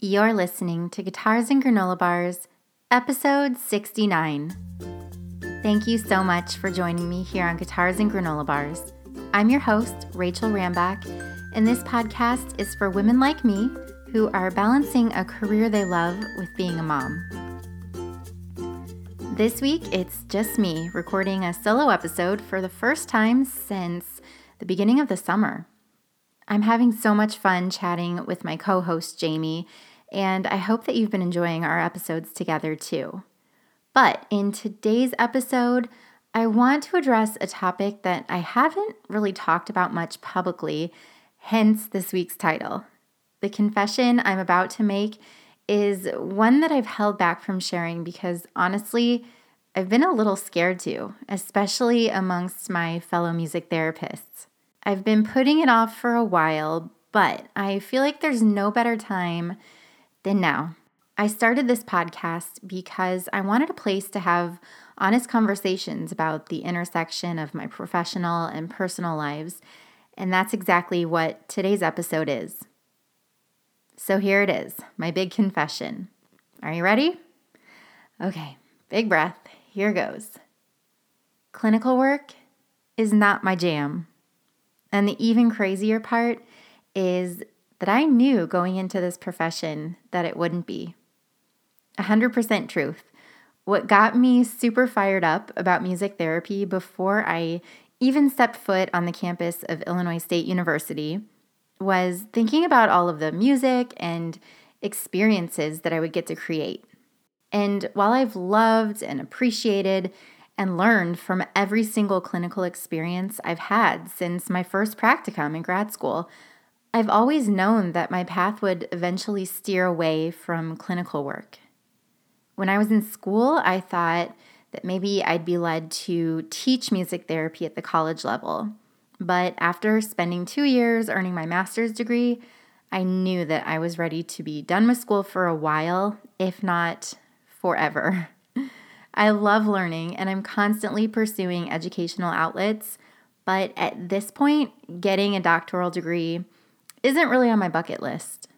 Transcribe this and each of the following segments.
You're listening to Guitars and Granola Bars, episode 69. Thank you so much for joining me here on Guitars and Granola Bars. I'm your host, Rachel Rambach, and this podcast is for women like me who are balancing a career they love with being a mom. This week, it's just me recording a solo episode for the first time since the beginning of the summer. I'm having so much fun chatting with my co host, Jaime, and I hope that you've been enjoying our episodes together too. But in today's episode, I want to address a topic that I haven't really talked about much publicly, hence this week's title. The confession I'm about to make is one that I've held back from sharing because honestly, I've been a little scared to, especially amongst my fellow music therapists. I've been putting it off for a while, but I feel like there's no better time than now. I started this podcast because I wanted a place to have honest conversations about the intersection of my professional and personal lives, and that's exactly what today's episode is. So here it is, my big confession. Are you ready? Okay, big breath. Here goes. Clinical work is not my jam. And the even crazier part is that I knew going into this profession that it wouldn't be. 100% truth. What got me super fired up about music therapy before I even stepped foot on the campus of Illinois State University was thinking about all of the music and experiences that I would get to create. And while I've loved and appreciated and learned from every single clinical experience I've had since my first practicum in grad school, I've always known that my path would eventually steer away from clinical work. When I was in school, I thought that maybe I'd be led to teach music therapy at the college level. But after spending two years earning my master's degree, I knew that I was ready to be done with school for a while, if not forever. I love learning and I'm constantly pursuing educational outlets, but at this point, getting a doctoral degree isn't really on my bucket list.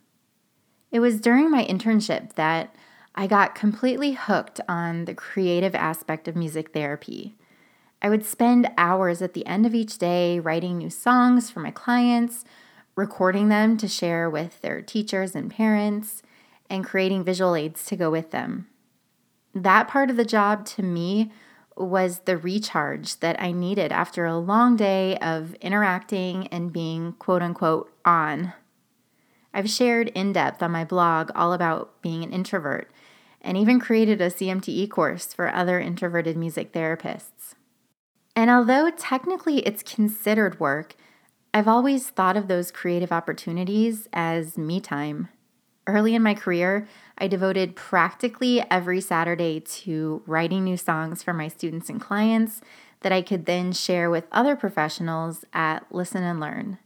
It was during my internship that I got completely hooked on the creative aspect of music therapy. I would spend hours at the end of each day writing new songs for my clients, recording them to share with their teachers and parents, and creating visual aids to go with them that part of the job to me was the recharge that I needed after a long day of interacting and being quote unquote on. I've shared in depth on my blog all about being an introvert and even created a CMTE course for other introverted music therapists. And although technically it's considered work, I've always thought of those creative opportunities as me time. Early in my career, I devoted practically every Saturday to writing new songs for my students and clients that I could then share with other professionals at Listen and Learn.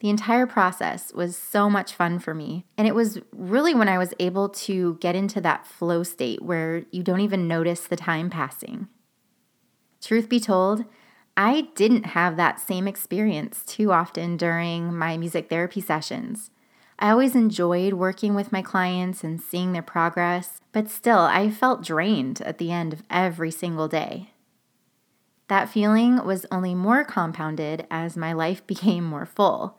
The entire process was so much fun for me. And it was really when I was able to get into that flow state where you don't even notice the time passing. Truth be told, I didn't have that same experience too often during my music therapy sessions. I always enjoyed working with my clients and seeing their progress, but still, I felt drained at the end of every single day. That feeling was only more compounded as my life became more full.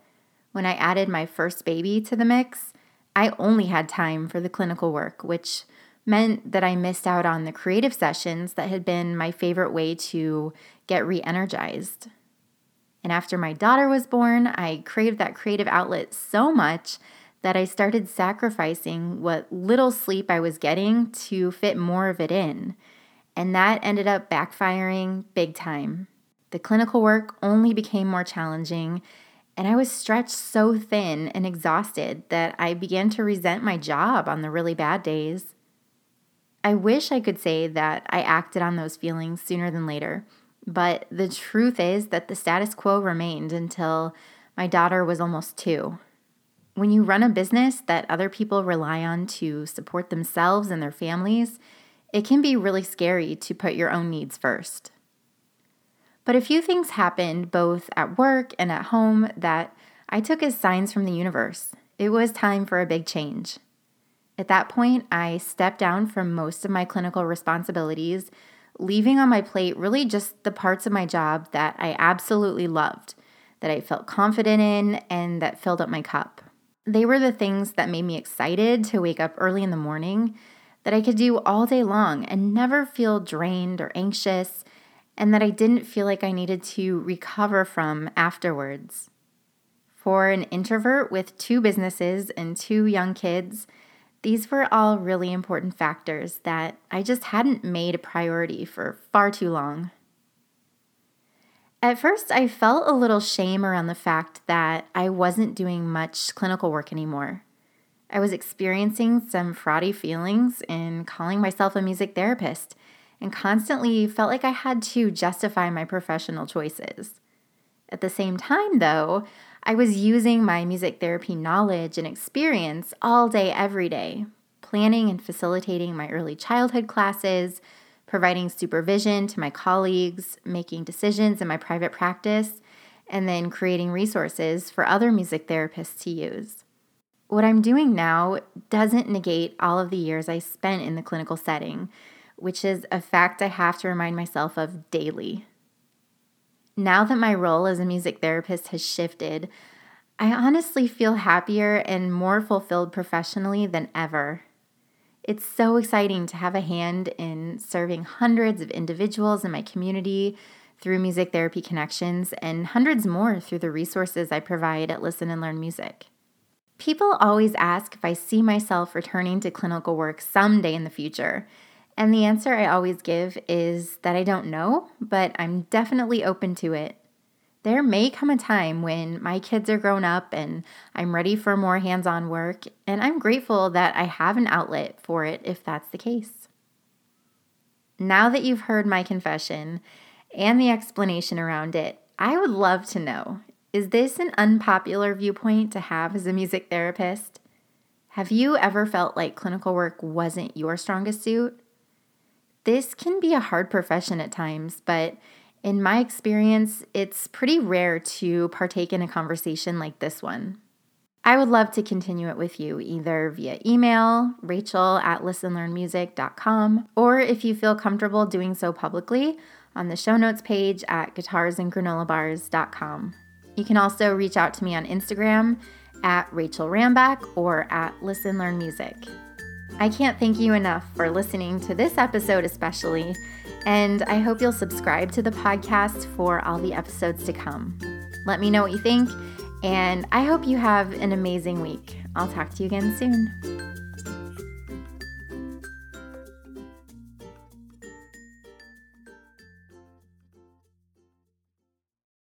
When I added my first baby to the mix, I only had time for the clinical work, which meant that I missed out on the creative sessions that had been my favorite way to get re energized. And after my daughter was born, I craved that creative outlet so much that I started sacrificing what little sleep I was getting to fit more of it in. And that ended up backfiring big time. The clinical work only became more challenging, and I was stretched so thin and exhausted that I began to resent my job on the really bad days. I wish I could say that I acted on those feelings sooner than later but the truth is that the status quo remained until my daughter was almost two. When you run a business that other people rely on to support themselves and their families, it can be really scary to put your own needs first. But a few things happened both at work and at home that I took as signs from the universe. It was time for a big change. At that point, I stepped down from most of my clinical responsibilities, leaving on my plate really just the parts of my job that I absolutely loved, that I felt confident in, and that filled up my cup. They were the things that made me excited to wake up early in the morning, that I could do all day long and never feel drained or anxious, and that I didn't feel like I needed to recover from afterwards. For an introvert with two businesses and two young kids, these were all really important factors that I just hadn't made a priority for far too long. At first, I felt a little shame around the fact that I wasn't doing much clinical work anymore. I was experiencing some fraudy feelings in calling myself a music therapist and constantly felt like I had to justify my professional choices. At the same time, though, I was using my music therapy knowledge and experience all day, every day, planning and facilitating my early childhood classes, providing supervision to my colleagues, making decisions in my private practice, and then creating resources for other music therapists to use. What I'm doing now doesn't negate all of the years I spent in the clinical setting, which is a fact I have to remind myself of daily. Now that my role as a music therapist has shifted, I honestly feel happier and more fulfilled professionally than ever. It's so exciting to have a hand in serving hundreds of individuals in my community through Music Therapy Connections and hundreds more through the resources I provide at Listen and Learn Music. People always ask if I see myself returning to clinical work someday in the future, and the answer I always give is that I don't know, but I'm definitely open to it. There may come a time when my kids are grown up and I'm ready for more hands on work, and I'm grateful that I have an outlet for it if that's the case. Now that you've heard my confession and the explanation around it, I would love to know is this an unpopular viewpoint to have as a music therapist? Have you ever felt like clinical work wasn't your strongest suit? This can be a hard profession at times, but in my experience, it's pretty rare to partake in a conversation like this one. I would love to continue it with you either via email, rachel at listenlearnmusic.com, or if you feel comfortable doing so publicly, on the show notes page at guitarsandgranolabars.com. You can also reach out to me on Instagram at Rachel Rambach or at Listen Learn Music. I can't thank you enough for listening to this episode, especially, and I hope you'll subscribe to the podcast for all the episodes to come. Let me know what you think, and I hope you have an amazing week. I'll talk to you again soon.